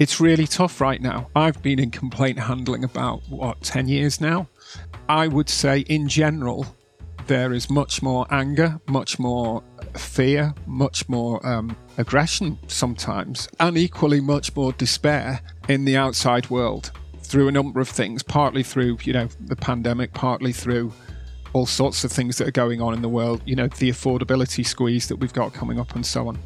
It's really tough right now. I've been in complaint handling about, what, 10 years now? I would say, in general, there is much more anger, much more fear, much more um, aggression sometimes, and equally much more despair in the outside world through a number of things, partly through, you know, the pandemic, partly through all sorts of things that are going on in the world, you know, the affordability squeeze that we've got coming up and so on.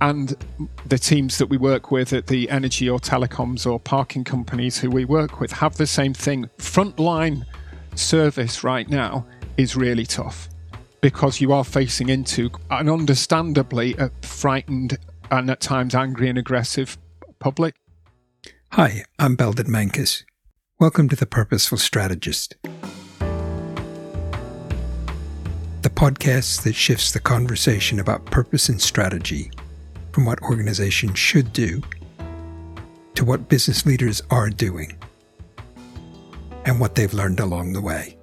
And the teams that we work with at the energy or telecoms or parking companies who we work with have the same thing. Frontline service right now is really tough because you are facing into an understandably a frightened and at times angry and aggressive public. Hi, I'm Belden Menkus. Welcome to The Purposeful Strategist, the podcast that shifts the conversation about purpose and strategy from what organizations should do to what business leaders are doing and what they've learned along the way.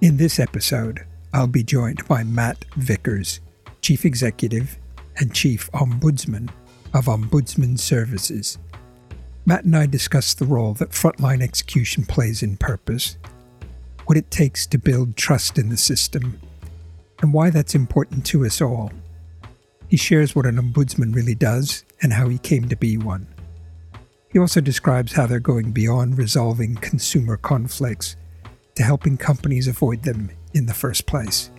In this episode, I'll be joined by Matt Vickers, Chief Executive and Chief Ombudsman of Ombudsman Services. Matt and I discuss the role that frontline execution plays in purpose, what it takes to build trust in the system, and why that's important to us all. He shares what an ombudsman really does and how he came to be one. He also describes how they're going beyond resolving consumer conflicts to helping companies avoid them in the first place.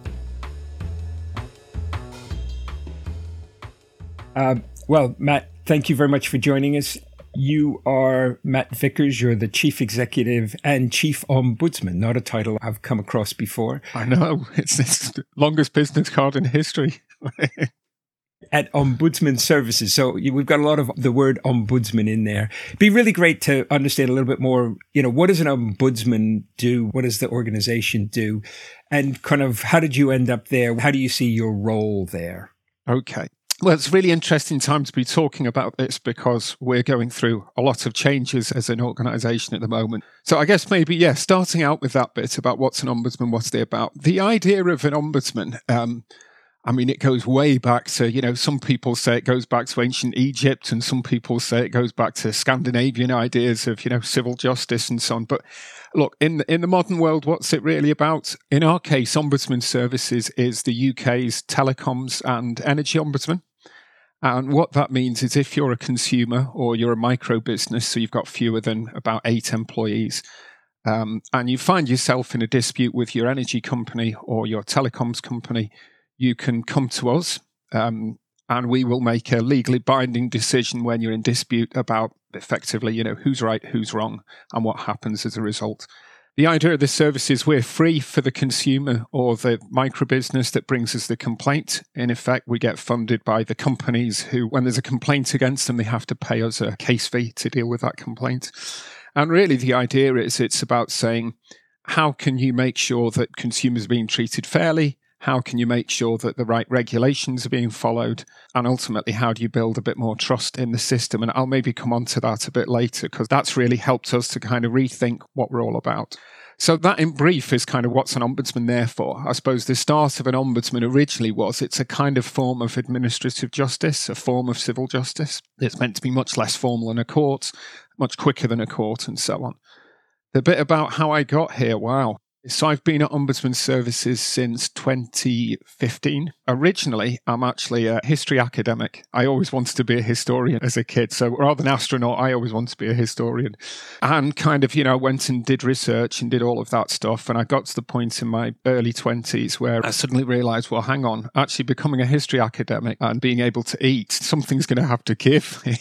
Uh, well, Matt, thank you very much for joining us. You are Matt Vickers. You're the chief executive and chief ombudsman, not a title I've come across before. I know. It's, it's the longest business card in history. at Ombudsman Services. So we've got a lot of the word ombudsman in there. It'd be really great to understand a little bit more, you know, what does an ombudsman do? What does the organization do? And kind of how did you end up there? How do you see your role there? Okay. Well, it's really interesting time to be talking about this because we're going through a lot of changes as an organization at the moment. So, I guess maybe, yeah, starting out with that bit about what's an ombudsman, what's they about. The idea of an ombudsman, um, I mean, it goes way back to, you know, some people say it goes back to ancient Egypt, and some people say it goes back to Scandinavian ideas of, you know, civil justice and so on. But look, in in the modern world, what's it really about? In our case, Ombudsman Services is the UK's telecoms and energy ombudsman. And what that means is if you're a consumer or you're a micro business, so you've got fewer than about eight employees, um, and you find yourself in a dispute with your energy company or your telecoms company, you can come to us um, and we will make a legally binding decision when you're in dispute about effectively, you know, who's right, who's wrong, and what happens as a result. The idea of this service is we're free for the consumer or the micro business that brings us the complaint. In effect, we get funded by the companies who, when there's a complaint against them, they have to pay us a case fee to deal with that complaint. And really, the idea is it's about saying, how can you make sure that consumers are being treated fairly? How can you make sure that the right regulations are being followed? And ultimately, how do you build a bit more trust in the system? And I'll maybe come on to that a bit later because that's really helped us to kind of rethink what we're all about. So, that in brief is kind of what's an ombudsman there for. I suppose the start of an ombudsman originally was it's a kind of form of administrative justice, a form of civil justice. It's meant to be much less formal than a court, much quicker than a court, and so on. The bit about how I got here, wow. So I've been at Ombudsman Services since 2015. Originally, I'm actually a history academic. I always wanted to be a historian as a kid. So rather than astronaut, I always wanted to be a historian. And kind of, you know, went and did research and did all of that stuff. And I got to the point in my early 20s where I suddenly realized, well, hang on, actually becoming a history academic and being able to eat, something's going to have to give here.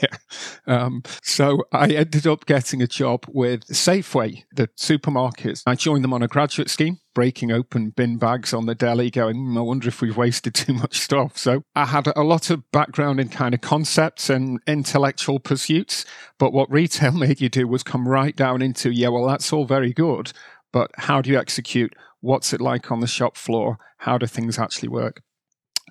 Um, so I ended up getting a job with Safeway, the supermarkets. I joined them on a graduate graduate scheme, breaking open bin bags on the deli, going, mm, I wonder if we've wasted too much stuff. So I had a lot of background in kind of concepts and intellectual pursuits. But what retail made you do was come right down into, yeah, well, that's all very good. But how do you execute? What's it like on the shop floor? How do things actually work?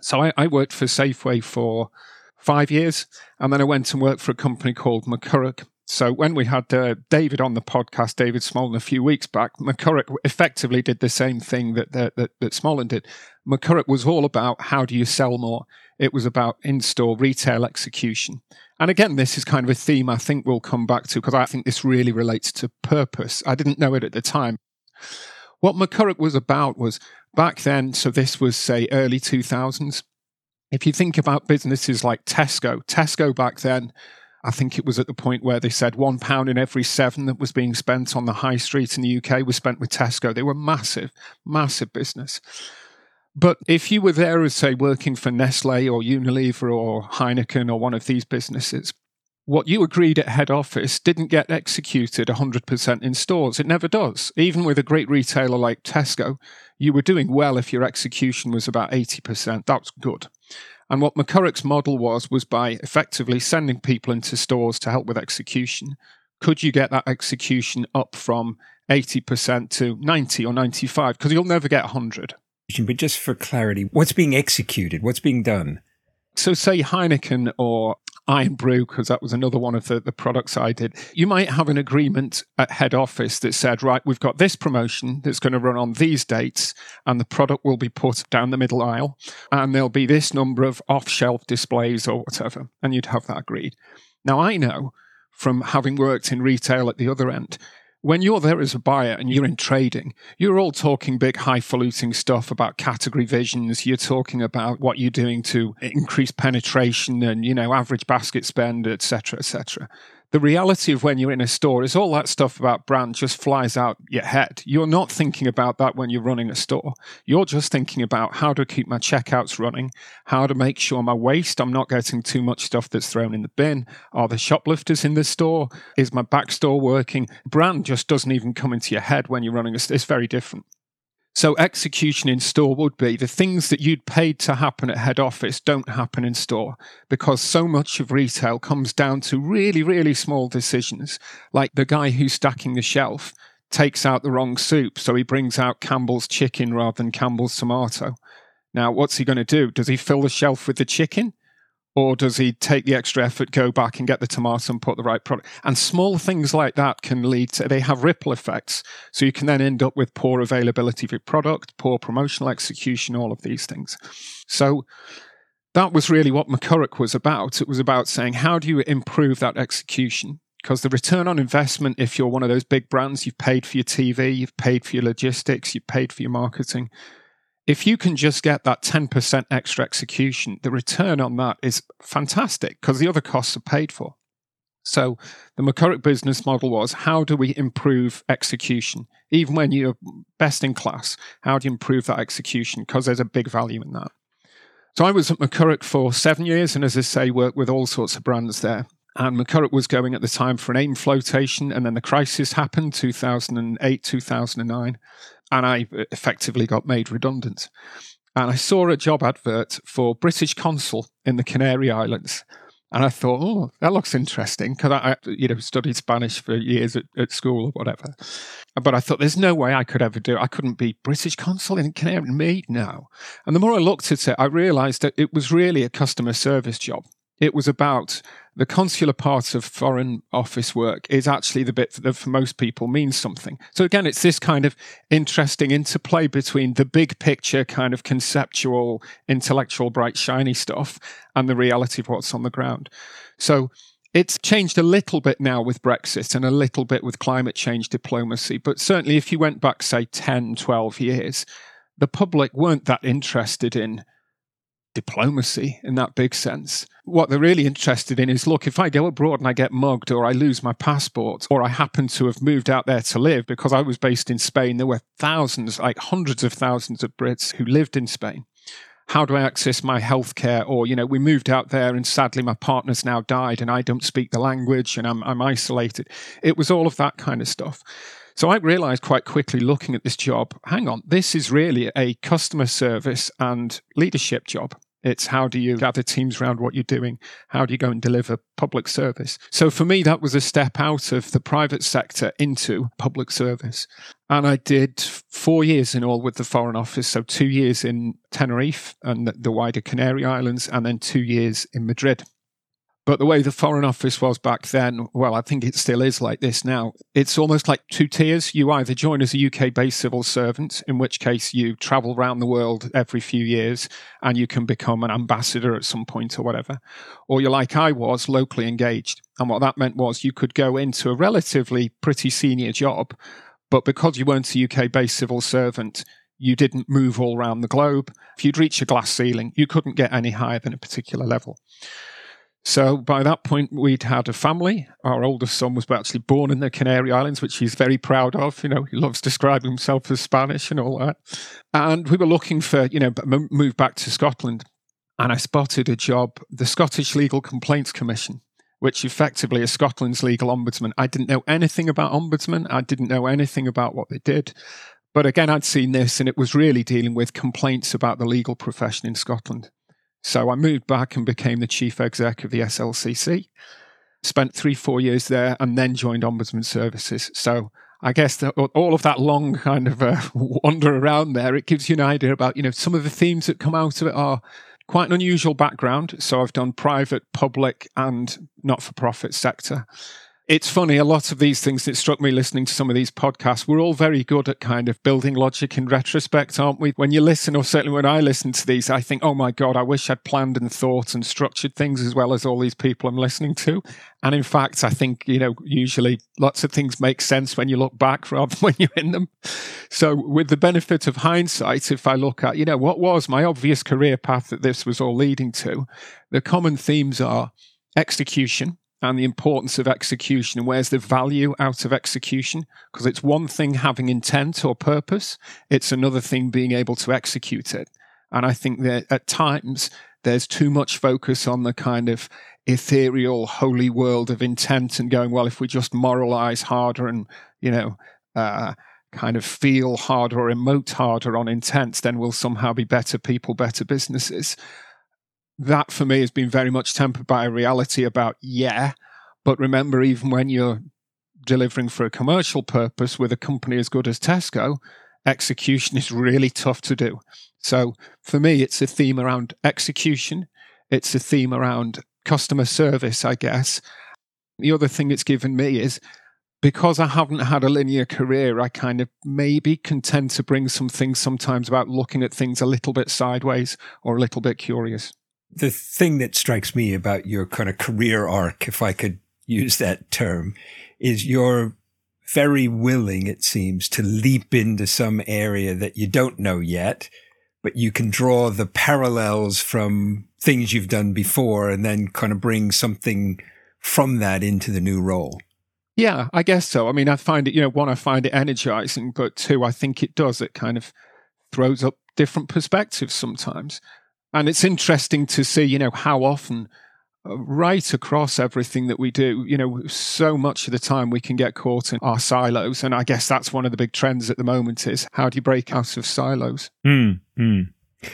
So I, I worked for Safeway for five years. And then I went and worked for a company called McCurrach, so when we had uh, David on the podcast, David Smollan, a few weeks back, McCurrach effectively did the same thing that that, that, that Smollan did. McCurrach was all about how do you sell more. It was about in store retail execution. And again, this is kind of a theme I think we'll come back to because I think this really relates to purpose. I didn't know it at the time. What McCurrach was about was back then, so this was, say, early 2000s. If you think about businesses like Tesco, Tesco back then, I think it was at the point where they said one pound in every seven that was being spent on the high street in the UK was spent with Tesco. They were massive, massive business. But if you were there as, say, working for Nestle or Unilever or Heineken or one of these businesses, what you agreed at head office didn't get executed 100% in stores. It never does. Even with a great retailer like Tesco, you were doing well if your execution was about 80%. That's good. And what McCurrach's model was, was by effectively sending people into stores to help with execution. Could you get that execution up from 80% to 90 or 95? Because you'll never get 100. But just for clarity, what's being executed? What's being done? So, say Heineken or Irn-Bru, because that was another one of the, the products I did, you might have an agreement at head office that said, right, we've got this promotion that's going to run on these dates, and the product will be put down the middle aisle, and there'll be this number of off shelf displays or whatever, and you'd have that agreed. Now, I know from having worked in retail at the other end, when you're there as a buyer and you're in trading, you're all talking big, highfalutin stuff about category visions. You're talking about what you're doing to increase penetration and, you know, average basket spend, etc., etc the reality of when you're in a store is all that stuff about brand just flies out your head. You're not thinking about that when you're running a store. You're just thinking about how to keep my checkouts running, how to make sure my waste, I'm not getting too much stuff that's thrown in the bin. Are the shoplifters in the store? Is my back store working? Brand just doesn't even come into your head when you're running a store. It's very different. So execution in store would be the things that you'd paid to happen at head office don't happen in store because so much of retail comes down to really, really small decisions. Like the guy who's stacking the shelf takes out the wrong soup, so he brings out Campbell's chicken rather than Campbell's tomato. Now, what's he going to do? Does he fill the shelf with the chicken? Or does he take the extra effort, go back and get the tomato and put the right product? And small things like that can lead to, they have ripple effects. So you can then end up with poor availability of your product, poor promotional execution, all of these things. So that was really what McCurrach was about. It was about saying, how do you improve that execution? Because the return on investment, if you're one of those big brands, you've paid for your TV, you've paid for your logistics, you've paid for your marketing if you can just get that 10% extra execution, the return on that is fantastic because the other costs are paid for. So the McCurrach business model was how do we improve execution? Even when you're best in class, how do you improve that execution? Because there's a big value in that. So I was at McCurrach for seven years, and as I say, worked with all sorts of brands there. And McCurrach was going at the time for an AIM flotation, and then the crisis happened, 2008, 2009 and I uh, effectively got made redundant. And I saw a job advert for British consul in the Canary Islands. And I thought, oh, that looks interesting because I, you know, studied Spanish for years at, at, school or whatever. But I thought, there's no way I could ever do it. I couldn't be British consul in Canary. Me, no. And the more I looked at it, I realised that it was really a customer service job. It was about the consular part of foreign office work is actually the bit that for most people means something. So again, it's this kind of interesting interplay between the big picture, kind of conceptual, intellectual, bright, shiny stuff and the reality of what's on the ground. So it's changed a little bit now with Brexit and a little bit with climate change diplomacy. But certainly, if you went back, say, 10, 12 years, the public weren't that interested in diplomacy in that big sense. What they're really interested in is look, if I go abroad and I get mugged or I lose my passport or I happen to have moved out there to live because I was based in Spain, there were thousands, like hundreds of thousands of Brits who lived in Spain. How do I access my healthcare? Or, you know, we moved out there and sadly my partner's now died and I don't speak the language and I'm, I'm isolated. It was all of that kind of stuff. So I realized quite quickly looking at this job hang on, this is really a customer service and leadership job. It's how do you gather teams around what you're doing? How do you go and deliver public service? So for me, that was a step out of the private sector into public service. And I did four years in all with the Foreign Office. So two years in Tenerife and the wider Canary Islands, and then two years in Madrid. But the way the Foreign Office was back then, well, I think it still is like this now. It's almost like two tiers. You either join as a UK based civil servant, in which case you travel around the world every few years and you can become an ambassador at some point or whatever. Or you're like I was, locally engaged. And what that meant was you could go into a relatively pretty senior job, but because you weren't a UK based civil servant, you didn't move all around the globe. If you'd reach a glass ceiling, you couldn't get any higher than a particular level. So by that point, we'd had a family. Our oldest son was actually born in the Canary Islands, which he's very proud of. You know, he loves describing himself as Spanish and all that. And we were looking for, you know, move back to Scotland. And I spotted a job, the Scottish Legal Complaints Commission, which effectively is Scotland's legal ombudsman. I didn't know anything about ombudsman. I didn't know anything about what they did. But again, I'd seen this and it was really dealing with complaints about the legal profession in Scotland. So I moved back and became the chief exec of the SLCC. Spent three, four years there, and then joined Ombudsman Services. So I guess all of that long kind of uh, wander around there, it gives you an idea about you know some of the themes that come out of it are quite an unusual background. So I've done private, public, and not-for-profit sector it's funny, a lot of these things that struck me listening to some of these podcasts, we're all very good at kind of building logic in retrospect, aren't we? When you listen, or certainly when I listen to these, I think, oh my God, I wish I'd planned and thought and structured things as well as all these people I'm listening to. And in fact, I think, you know, usually lots of things make sense when you look back rather than when you're in them. So, with the benefit of hindsight, if I look at, you know, what was my obvious career path that this was all leading to, the common themes are execution and the importance of execution. And where's the value out of execution? Because it's one thing having intent or purpose it's another thing being able to execute it. And i think that at times there's too much focus on the kind of ethereal holy world of intent and going well if we just moralize harder and you know uh, kind of feel harder or emote harder on intent then we'll somehow be better people better businesses that for me has been very much tempered by a reality about, yeah, but remember, even when you're delivering for a commercial purpose with a company as good as Tesco, execution is really tough to do. So for me, it's a theme around execution, it's a theme around customer service, I guess. The other thing it's given me is because I haven't had a linear career, I kind of maybe can tend to bring some things sometimes about looking at things a little bit sideways or a little bit curious the thing that strikes me about your kind of career arc, if I could use that term, is you're very willing, it seems, to leap into some area that you don't know yet, but you can draw the parallels from things you've done before and then kind of bring something from that into the new role. Yeah, I guess so. I mean, I find it, you know, one, I find it energizing, but two, I think it does. It kind of throws up different perspectives sometimes. And it's interesting to see, you know, how often uh, right across everything that we do, you know, so much of the time we can get caught in our silos. And I guess that's one of the big trends at the moment is how do you break out of silos? Mm, mm.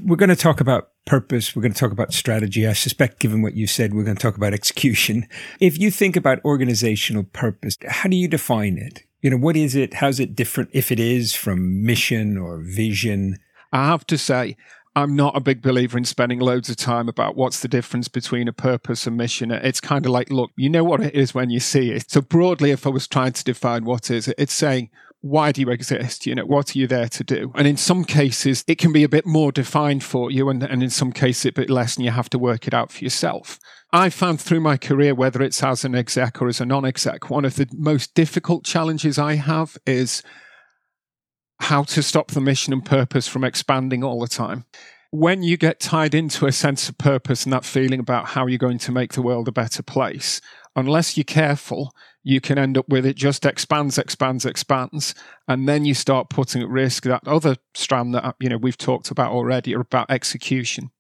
We're going to talk about purpose. We're going to talk about strategy. I suspect, given what you said, we're going to talk about execution. If you think about organizational purpose, how do you define it? You know, what is it? How's it different, if it is, from mission or vision? I have to say, I'm not a big believer in spending loads of time about what's the difference between a purpose and mission. It's kind of like, look, you know what it is when you see it. So broadly, if I was trying to define what is it, it's saying, why do you exist? You know, what are you there to do? And in some cases, it can be a bit more defined for you, and, and in some cases, a bit less, and you have to work it out for yourself. I found through my career, whether it's as an exec or as a non exec, one of the most difficult challenges I have is how to stop the mission and purpose from expanding all the time. When you get tied into a sense of purpose and that feeling about how you're going to make the world a better place, unless you're careful, you can end up with it just expands, expands, expands, and then you start putting at risk that other strand that you know we've talked about already about execution.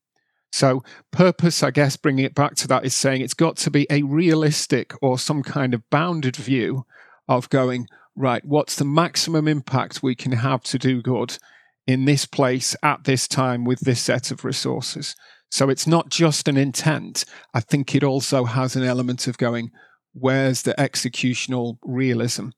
So, purpose, I guess, bringing it back to that is saying it's got to be a realistic or some kind of bounded view of going, right, what's the maximum impact we can have to do good in this place at this time with this set of resources? So it's not just an intent. I think it also has an element of going, where's the executional realism?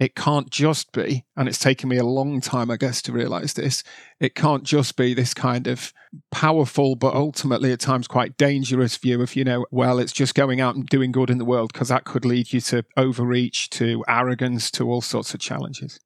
It can't just be, and it's taken me a long time, I guess, to realize this. It can't just be this kind of powerful, but ultimately at times quite dangerous view of, you know, well, it's just going out and doing good in the world because that could lead you to overreach, to arrogance, to all sorts of challenges.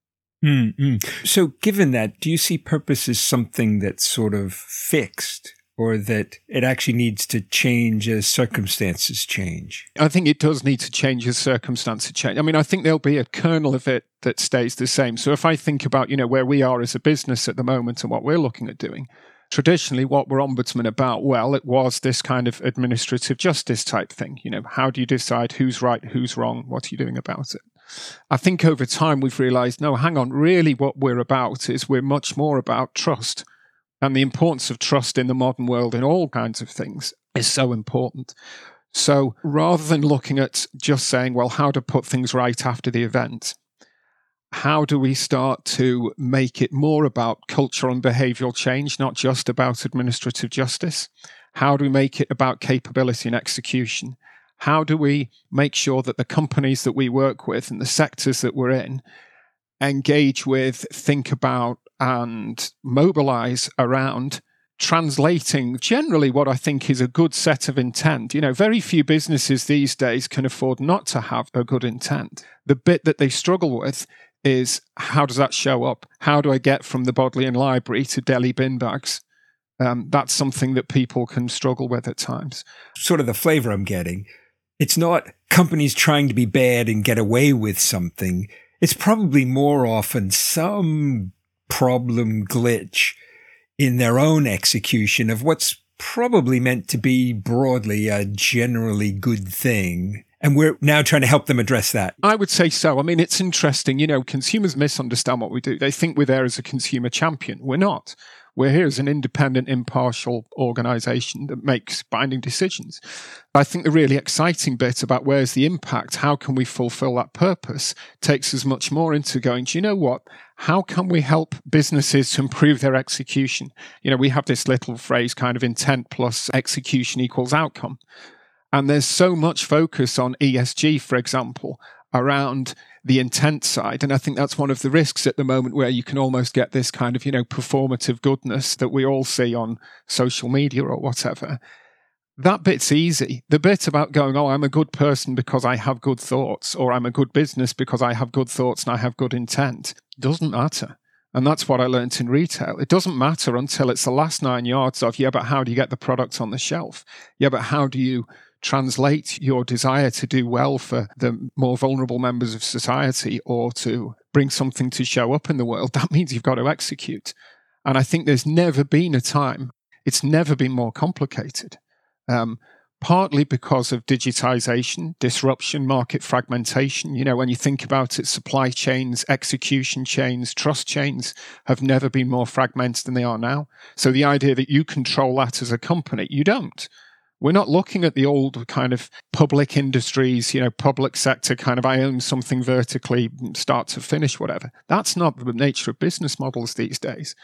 Mm-hmm. So, given that, do you see purpose as something that's sort of fixed? Or that it actually needs to change as circumstances change? I think it does need to change as circumstances change. I mean, I think there'll be a kernel of it that stays the same. So if I think about, you know, where we are as a business at the moment and what we're looking at doing, traditionally what were ombudsman about? Well, it was this kind of administrative justice type thing. You know, how do you decide who's right, who's wrong, what are you doing about it? I think over time we've realized, no, hang on, really what we're about is we're much more about trust and the importance of trust in the modern world in all kinds of things is so important. So rather than looking at just saying, well, how to put things right after the event, how do we start to make it more about cultural and behavioral change, not just about administrative justice? How do we make it about capability and execution? How do we make sure that the companies that we work with and the sectors that we're in engage with, think about, and mobilize around translating generally what I think is a good set of intent. You know, very few businesses these days can afford not to have a good intent. The bit that they struggle with is how does that show up? How do I get from the Bodleian Library to deli bin bags? Um, that's something that people can struggle with at times. Sort of the flavor I'm getting. It's not companies trying to be bad and get away with something. It's probably more often some problem glitch in their own execution of what's probably meant to be broadly a generally good thing. And we're now trying to help them address that. I would say so. I mean, it's interesting. You know, consumers misunderstand what we do. They think we're there as a consumer champion. We're not. We're here as an independent, impartial organization that makes binding decisions. I think the really exciting bit about where's the impact, how can we fulfill that purpose, takes us much more into going, do you know what? How can we help businesses to improve their execution? You know, we have this little phrase kind of intent plus execution equals outcome. And there's so much focus on ESG, for example, around the intent side. And I think that's one of the risks at the moment where you can almost get this kind of, you know, performative goodness that we all see on social media or whatever. That bit's easy. The bit about going, oh, I'm a good person because I have good thoughts, or I'm a good business because I have good thoughts and I have good intent, doesn't matter. And that's what I learned in retail. It doesn't matter until it's the last nine yards of, yeah, but how do you get the product on the shelf? Yeah, but how do you translate your desire to do well for the more vulnerable members of society or to bring something to show up in the world, that means you've got to execute. And I think there's never been a time, it's never been more complicated. Um, partly because of digitization, disruption, market fragmentation. You know, when you think about it, supply chains, execution chains, trust chains have never been more fragmented than they are now. So the idea that you control that as a company, you don't. We're not looking at the old kind of public industries, you know, public sector kind of I own something vertically, start to finish, whatever. That's not the nature of business models these days.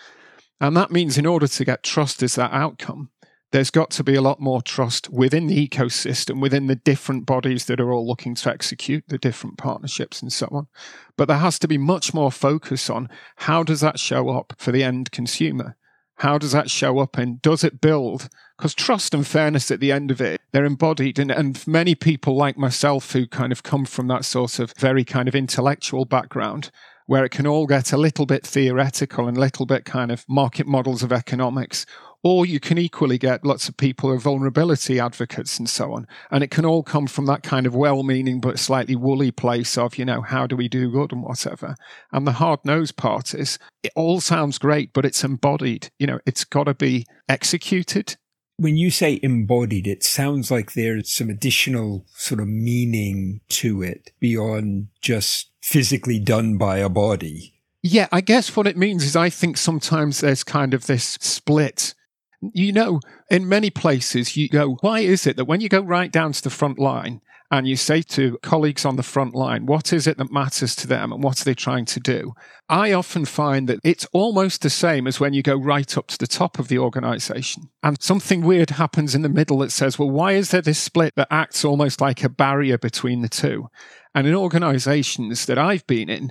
And that means in order to get trust as that outcome, there's got to be a lot more trust within the ecosystem, within the different bodies that are all looking to execute the different partnerships and so on. But there has to be much more focus on how does that show up for the end consumer? How does that show up and does it build? Because trust and fairness at the end of it, they're embodied. And, and many people like myself who kind of come from that sort of very kind of intellectual background, where it can all get a little bit theoretical and a little bit kind of market models of economics, or you can equally get lots of people who are vulnerability advocates and so on. And it can all come from that kind of well meaning but slightly woolly place of, you know, how do we do good and whatever. And the hard nosed part is it all sounds great, but it's embodied. You know, it's got to be executed. When you say embodied, it sounds like there's some additional sort of meaning to it beyond just physically done by a body. Yeah, I guess what it means is I think sometimes there's kind of this split You know, in many places, you go, why is it that when you go right down to the front line and you say to colleagues on the front line, what is it that matters to them and what are they trying to do? I often find that it's almost the same as when you go right up to the top of the organization and something weird happens in the middle that says, well, why is there this split that acts almost like a barrier between the two? And in organizations that I've been in,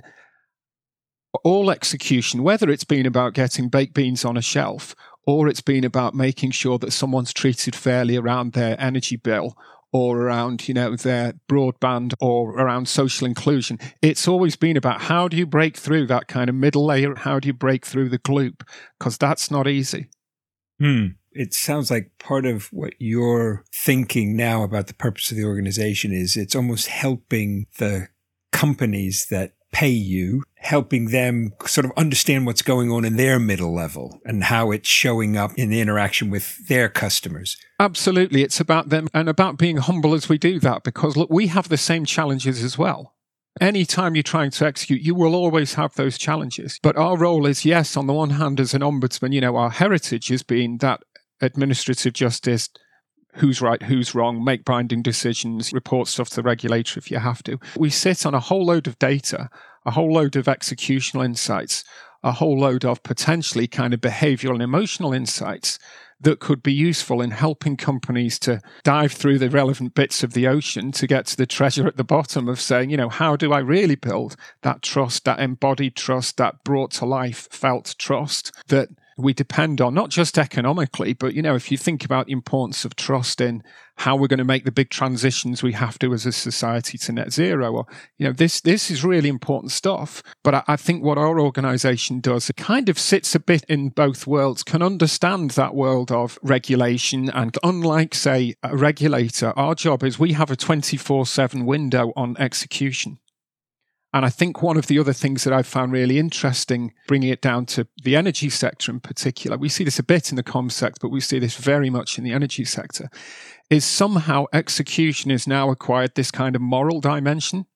all execution, whether it's been about getting baked beans on a shelf or it's been about making sure that someone's treated fairly around their energy bill or around you know their broadband or around social inclusion. It's always been about how do you break through that kind of middle layer? How do you break through the gloop? Because that's not easy. Hmm. it sounds like part of what you're thinking now about the purpose of the organization is it's almost helping the companies that pay you, helping them sort of understand what's going on in their middle level and how it's showing up in the interaction with their customers. Absolutely. It's about them and about being humble as we do that because look, we have the same challenges as well. Anytime you're trying to execute, you will always have those challenges. But our role is, yes, on the one hand, as an ombudsman, you know, our heritage has been that administrative justice, who's right, who's wrong, make binding decisions, report stuff to the regulator if you have to. We sit on a whole load of data, a whole load of executional insights, a whole load of potentially kind of behavioral and emotional insights that could be useful in helping companies to dive through the relevant bits of the ocean to get to the treasure at the bottom of saying, you know, how do I really build that trust, that embodied trust, that brought to life felt trust that we depend on, not just economically, but, you know, if you think about the importance of trust in how we're going to make the big transitions we have to as a society to net zero, or, you know, this, this is really important stuff. But I, I think what our organization does, it kind of sits a bit in both worlds, can understand that world of regulation. And unlike, say, a regulator, our job is we have a 24 7 window on execution. And I think one of the other things that I've found really interesting, bringing it down to the energy sector in particular, we see this a bit in the com sector, but we see this very much in the energy sector, is somehow execution has now acquired this kind of moral dimension.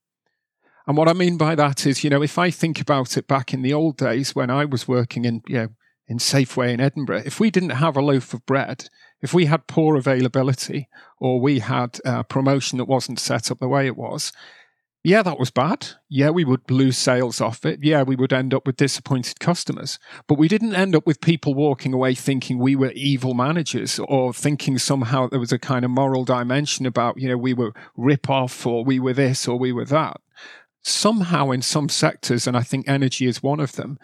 And what I mean by that is, you know, if I think about it back in the old days when I was working in, you know, in Safeway in Edinburgh, if we didn't have a loaf of bread, if we had poor availability or we had a promotion that wasn't set up the way it was, yeah, that was bad. Yeah, we would lose sales off it. Yeah, we would end up with disappointed customers. But we didn't end up with people walking away thinking we were evil managers or thinking somehow there was a kind of moral dimension about, you know, we were rip off or we were this or we were that. Somehow in some sectors, and I think energy is one of them,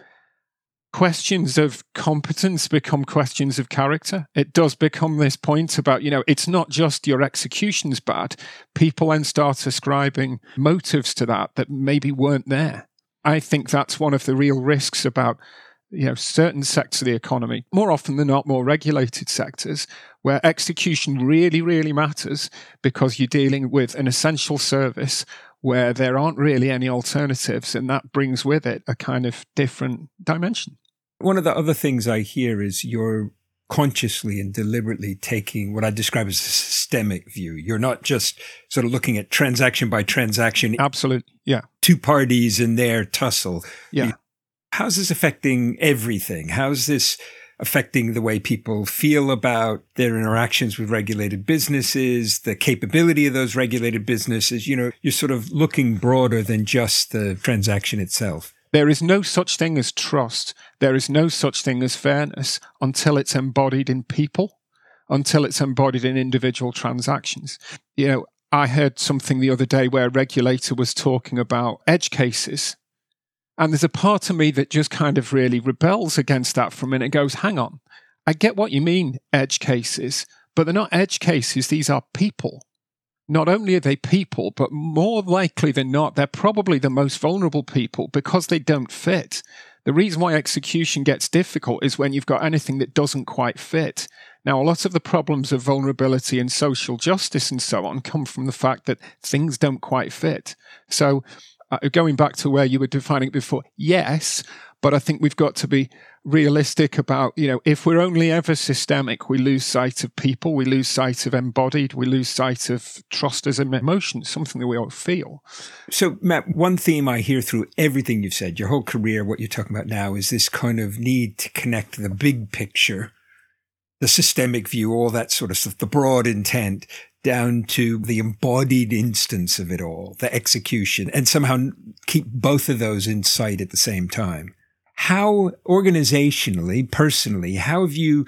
questions of competence become questions of character. It does become this point about, you know, it's not just your execution's bad. People then start ascribing motives to that that maybe weren't there. I think that's one of the real risks about you know certain sectors of the economy more often than not more regulated sectors where execution really really matters because you're dealing with an essential service where there aren't really any alternatives and that brings with it a kind of different dimension one of the other things I hear is you're consciously and deliberately taking what I describe as a systemic view. You're not just sort of looking at transaction by transaction. Absolutely. Yeah. Two parties in their tussle. Yeah. How's this affecting everything? How's this affecting the way people feel about their interactions with regulated businesses, the capability of those regulated businesses? You know, you're sort of looking broader than just the transaction itself. There is no such thing as trust. There is no such thing as fairness until it's embodied in people, until it's embodied in individual transactions. You know, I heard something the other day where a regulator was talking about edge cases. And there's a part of me that just kind of really rebels against that for a minute. It goes, hang on, I get what you mean, edge cases, but they're not edge cases. These are people not only are they people, but more likely than not, they're probably the most vulnerable people because they don't fit. The reason why execution gets difficult is when you've got anything that doesn't quite fit. Now, a lot of the problems of vulnerability and social justice and so on come from the fact that things don't quite fit. So, uh, going back to where you were defining it before, yes, but I think we've got to be realistic about, you know, if we're only ever systemic, we lose sight of people, we lose sight of embodied, we lose sight of trust as an emotion, something that we all feel. So, Matt, one theme I hear through everything you've said, your whole career, what you're talking about now, is this kind of need to connect the big picture the systemic view, all that sort of stuff, the broad intent, down to the embodied instance of it all, the execution, and somehow keep both of those in sight at the same time. How organizationally, personally, how have you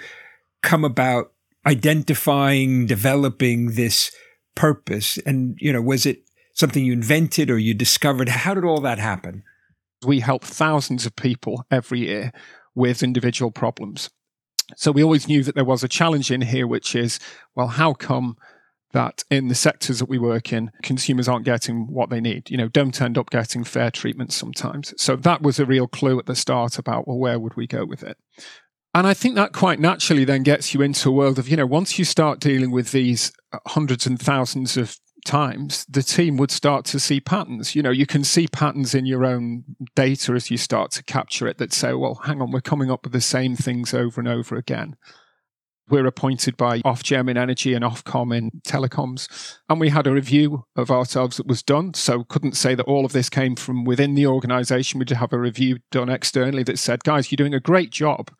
come about identifying, developing this purpose? And, you know, was it something you invented or you discovered? How did all that happen? We help thousands of people every year with individual problems. So we always knew that there was a challenge in here, which is, well, how come that in the sectors that we work in, consumers aren't getting what they need, you know, don't end up getting fair treatment sometimes. So that was a real clue at the start about, well, where would we go with it? And I think that quite naturally then gets you into a world of, you know, once you start dealing with these uh, hundreds and thousands of times, the team would start to see patterns. You know, you can see patterns in your own data as you start to capture it that say, well, hang on, we're coming up with the same things over and over again. We're appointed by Ofgem in energy and Ofcom in telecoms. And we had a review of ourselves that was done. So couldn't say that all of this came from within the organization. We did have a review done externally that said, guys, you're doing a great job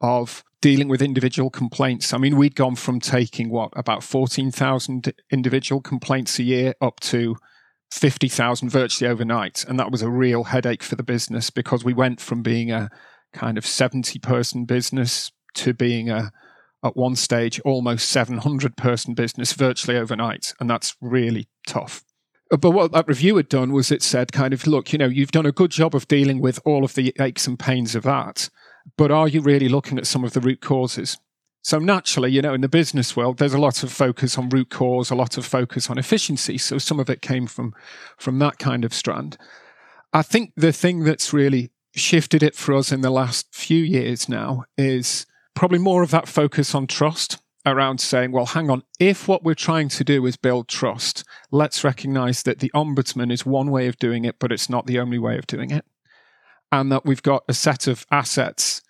of dealing with individual complaints. I mean, we'd gone from taking what, about 14,000 individual complaints a year up to 50,000 virtually overnight. And that was a real headache for the business because we went from being a kind of 70 person business to being a at one stage almost 700 person business virtually overnight. And that's really tough. But what that review had done was it said, kind of, look, you know, you've done a good job of dealing with all of the aches and pains of that. But are you really looking at some of the root causes? So naturally, you know, in the business world, there's a lot of focus on root cause, a lot of focus on efficiency. So some of it came from from that kind of strand. I think the thing that's really shifted it for us in the last few years now is probably more of that focus on trust around saying, well, hang on, if what we're trying to do is build trust, let's recognize that the ombudsman is one way of doing it, but it's not the only way of doing it. And that we've got a set of assets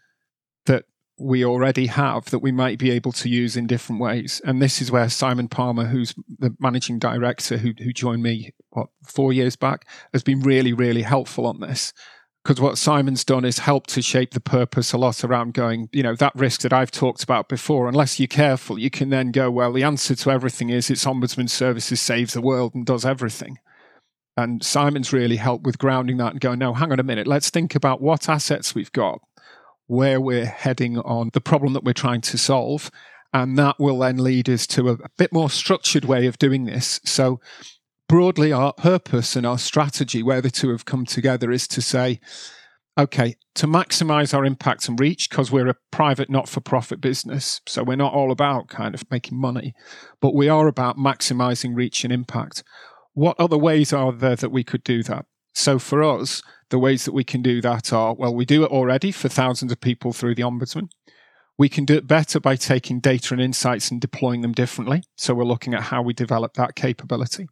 that we already have that we might be able to use in different ways. And this is where Simon Palmer, who's the managing director who, who joined me, what, four years back, has been really, really helpful on this because what Simon's done is help to shape the purpose a lot around going, you know, that risk that I've talked about before. Unless you're careful, you can then go, well, the answer to everything is it's Ombudsman Services saves the world and does everything. And Simon's really helped with grounding that and going, no, hang on a minute, let's think about what assets we've got, where we're heading on the problem that we're trying to solve. And that will then lead us to a, a bit more structured way of doing this. So broadly, our purpose and our strategy, where the two have come together, is to say, okay, to maximize our impact and reach, because we're a private, not for profit business. So we're not all about kind of making money, but we are about maximizing reach and impact. What other ways are there that we could do that? So for us, the ways that we can do that are well, we do it already for thousands of people through the Ombudsman. We can do it better by taking data and insights and deploying them differently. So we're looking at how we develop that capability.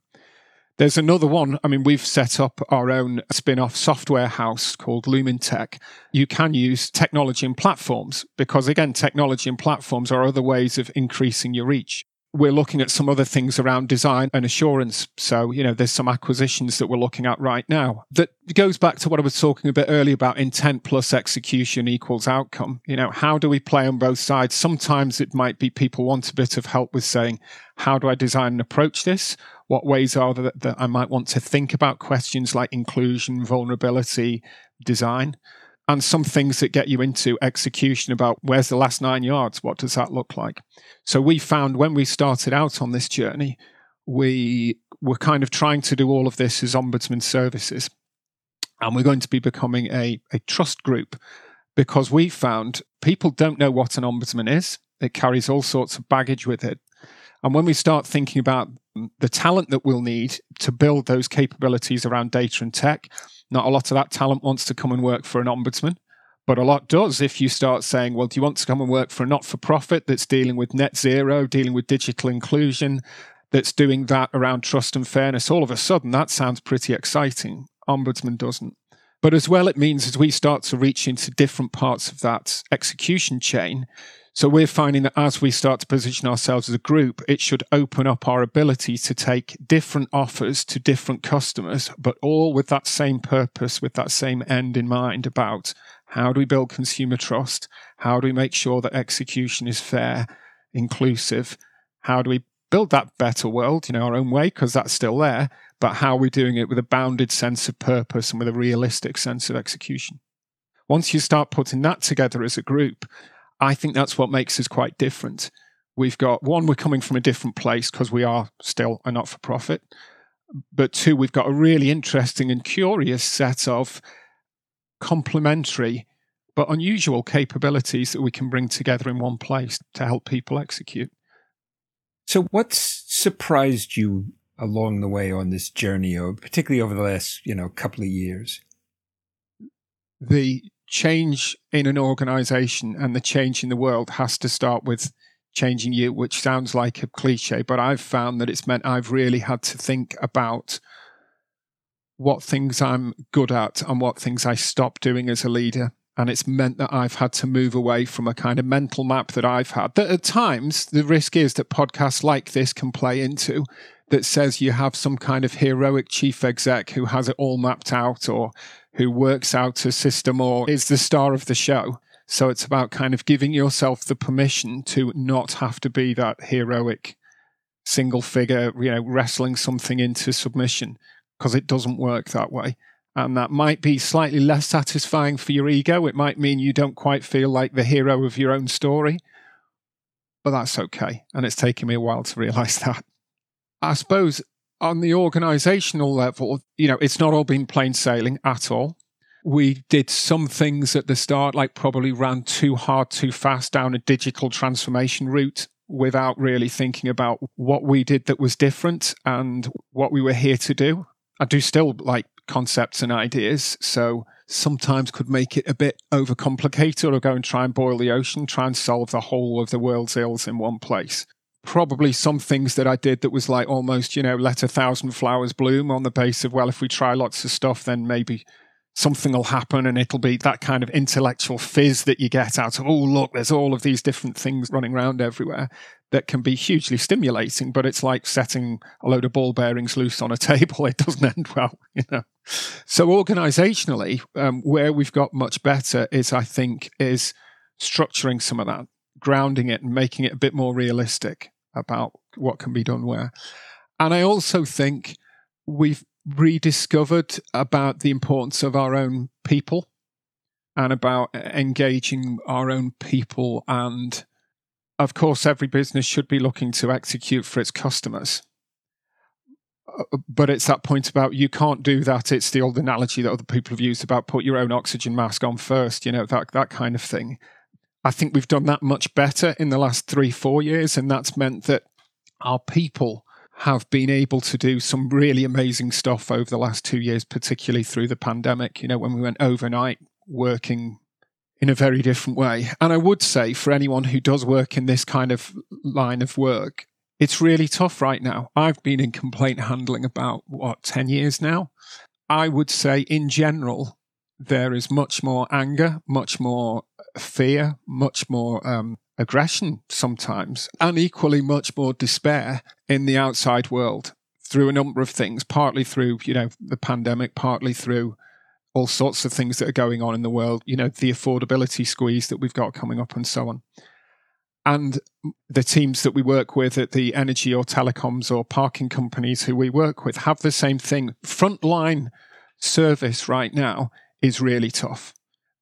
There's another one. I mean, we've set up our own spin off software house called Lumen Tech. You can use technology and platforms because, again, technology and platforms are other ways of increasing your reach we're looking at some other things around design and assurance. So, you know, there's some acquisitions that we're looking at right now that goes back to what I was talking a bit earlier about intent plus execution equals outcome. You know, how do we play on both sides? Sometimes it might be people want a bit of help with saying, how do I design and approach this? What ways are there that I might want to think about questions like inclusion, vulnerability, design? and some things that get you into execution about where's the last nine yards? What does that look like? So we found when we started out on this journey, we were kind of trying to do all of this as ombudsman services. And we're going to be becoming a, a trust group because we found people don't know what an ombudsman is. It carries all sorts of baggage with it. And when we start thinking about the talent that we'll need to build those capabilities around data and tech, not a lot of that talent wants to come and work for an ombudsman, but a lot does if you start saying, well, do you want to come and work for a not for profit that's dealing with net zero, dealing with digital inclusion, that's doing that around trust and fairness? All of a sudden, that sounds pretty exciting. Ombudsman doesn't. But as well, it means as we start to reach into different parts of that execution chain, So we're finding that as we start to position ourselves as a group, it should open up our ability to take different offers to different customers, but all with that same purpose, with that same end in mind about how do we build consumer trust? How do we make sure that execution is fair, inclusive? How do we build that better world, you know, our own way, because that's still there, but how are we doing it with a bounded sense of purpose and with a realistic sense of execution? Once you start putting that together as a group, I think that's what makes us quite different. We've got one, we're coming from a different place because we are still a not for profit. But two, we've got a really interesting and curious set of complementary but unusual capabilities that we can bring together in one place to help people execute. So, what's surprised you along the way on this journey, or particularly over the last you know couple of years? The change in an organization and the change in the world has to start with changing you, which sounds like a cliche, but I've found that it's meant I've really had to think about what things I'm good at and what things I stop doing as a leader. And it's meant that I've had to move away from a kind of mental map that I've had. That at times, the risk is that podcasts like this can play into that says you have some kind of heroic chief exec who has it all mapped out or who works out a system or is the star of the show. So it's about kind of giving yourself the permission to not have to be that heroic single figure, you know, wrestling something into submission because it doesn't work that way. And that might be slightly less satisfying for your ego. It might mean you don't quite feel like the hero of your own story, but that's okay. And it's taken me a while to realize that. I suppose on the organizational level, you know, it's not all been plain sailing at all. We did some things at the start, like probably ran too hard, too fast down a digital transformation route without really thinking about what we did that was different and what we were here to do. I do still like concepts and ideas. So sometimes could make it a bit overcomplicated or go and try and boil the ocean, try and solve the whole of the world's ills in one place. Probably some things that I did that was like almost, you know, let a thousand flowers bloom on the base of, well, if we try lots of stuff, then maybe something will happen and it'll be that kind of intellectual fizz that you get out of, oh, look, there's all of these different things running around everywhere that can be hugely stimulating, but it's like setting a load of ball bearings loose on a table. It doesn't end well, you know. So organizationally, um, where we've got much better is, I think, is structuring some of that, grounding it and making it a bit more realistic about what can be done where. And I also think we've rediscovered about the importance of our own people and about engaging our own people. And of course, every business should be looking to execute for its customers. Uh, but it's that point about you can't do that. It's the old analogy that other people have used about put your own oxygen mask on first, you know, that, that kind of thing. I think we've done that much better in the last three, four years. And that's meant that our people have been able to do some really amazing stuff over the last two years, particularly through the pandemic. You know, when we went overnight working in a very different way. And I would say for anyone who does work in this kind of line of work, it's really tough right now. I've been in complaint handling about what, 10 years now? I would say in general, there is much more anger, much more fear, much more um, aggression sometimes, and equally much more despair in the outside world through a number of things, partly through, you know, the pandemic, partly through all sorts of things that are going on in the world, you know, the affordability squeeze that we've got coming up and so on. And the teams that we work with at the energy or telecoms or parking companies who we work with have the same thing. Frontline service right now is really tough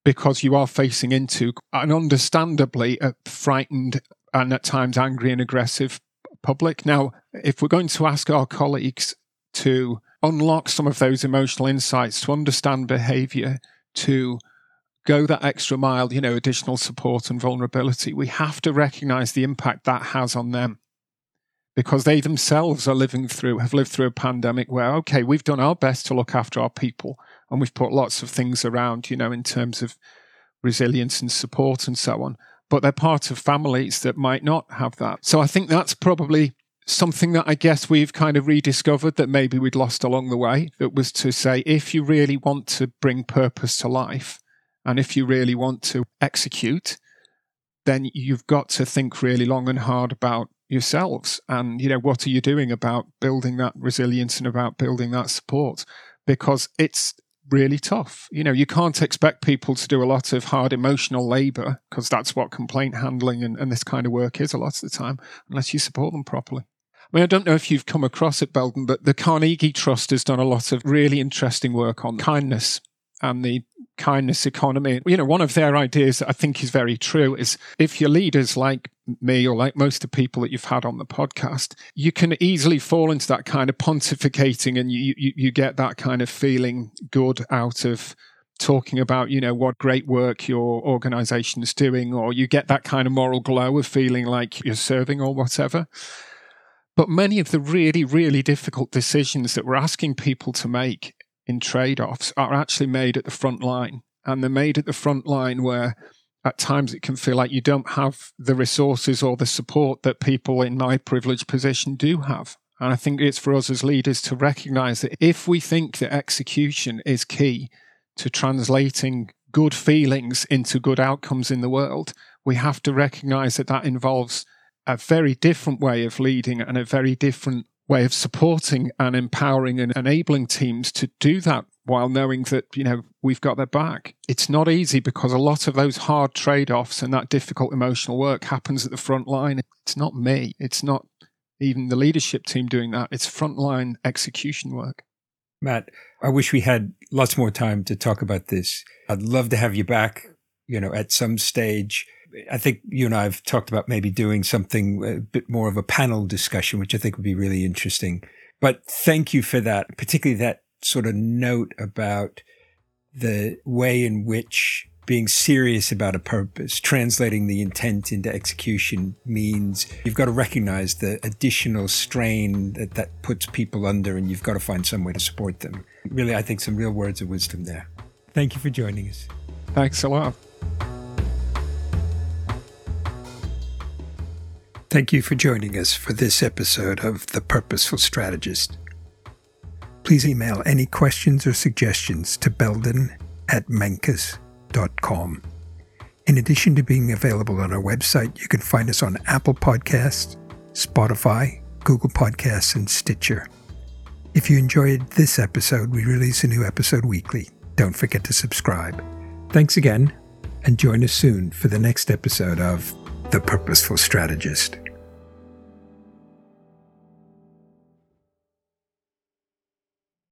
because you are facing into an understandably uh, frightened and at times angry and aggressive public. Now, if we're going to ask our colleagues to unlock some of those emotional insights, to understand behavior, to go that extra mile, you know, additional support and vulnerability, we have to recognize the impact that has on them because they themselves are living through, have lived through a pandemic where, okay, we've done our best to look after our people and we've put lots of things around, you know, in terms of resilience and support and so on. But they're part of families that might not have that. So I think that's probably something that I guess we've kind of rediscovered that maybe we'd lost along the way. That was to say, if you really want to bring purpose to life, and if you really want to execute, then you've got to think really long and hard about yourselves. And you know what are you doing about building that resilience and about building that support? Because it's really tough. You know you can't expect people to do a lot of hard emotional labor because that's what complaint handling and, and this kind of work is a lot of the time unless you support them properly. I mean, I don't know if you've come across it, Belden, but the Carnegie Trust has done a lot of really interesting work on kindness and the kindness economy. You know, one of their ideas that I think is very true is if your leaders like me or like most of the people that you've had on the podcast, you can easily fall into that kind of pontificating and you, you, you get that kind of feeling good out of talking about, you know, what great work your organization is doing, or you get that kind of moral glow of feeling like you're serving or whatever. But many of the really, really difficult decisions that we're asking people to make in trade offs are actually made at the front line. And they're made at the front line where at times it can feel like you don't have the resources or the support that people in my privileged position do have. And I think it's for us as leaders to recognize that if we think that execution is key to translating good feelings into good outcomes in the world, we have to recognize that that involves a very different way of leading and a very different way of supporting and empowering and enabling teams to do that while knowing that you know we've got their back. It's not easy because a lot of those hard trade-offs and that difficult emotional work happens at the front line. It's not me. It's not even the leadership team doing that. It's frontline execution work. Matt i wish we had lots more time to talk about this. I'd love to have you back you know at some stage I think you and I have talked about maybe doing something a bit more of a panel discussion, which I think would be really interesting. But thank you for that, particularly that sort of note about the way in which being serious about a purpose, translating the intent into execution means you've got to recognize the additional strain that that puts people under and you've got to find some way to support them. Really, I think some real words of wisdom there. Thank you for joining us. Thanks a lot. Thank you for joining us for this episode of The Purposeful Strategist. Please email any questions or suggestions to belden at menkus.com. In addition to being available on our website, you can find us on Apple Podcasts, Spotify, Google Podcasts, and Stitcher. If you enjoyed this episode, we release a new episode weekly. Don't forget to subscribe. Thanks again, and join us soon for the next episode of The Purposeful Strategist.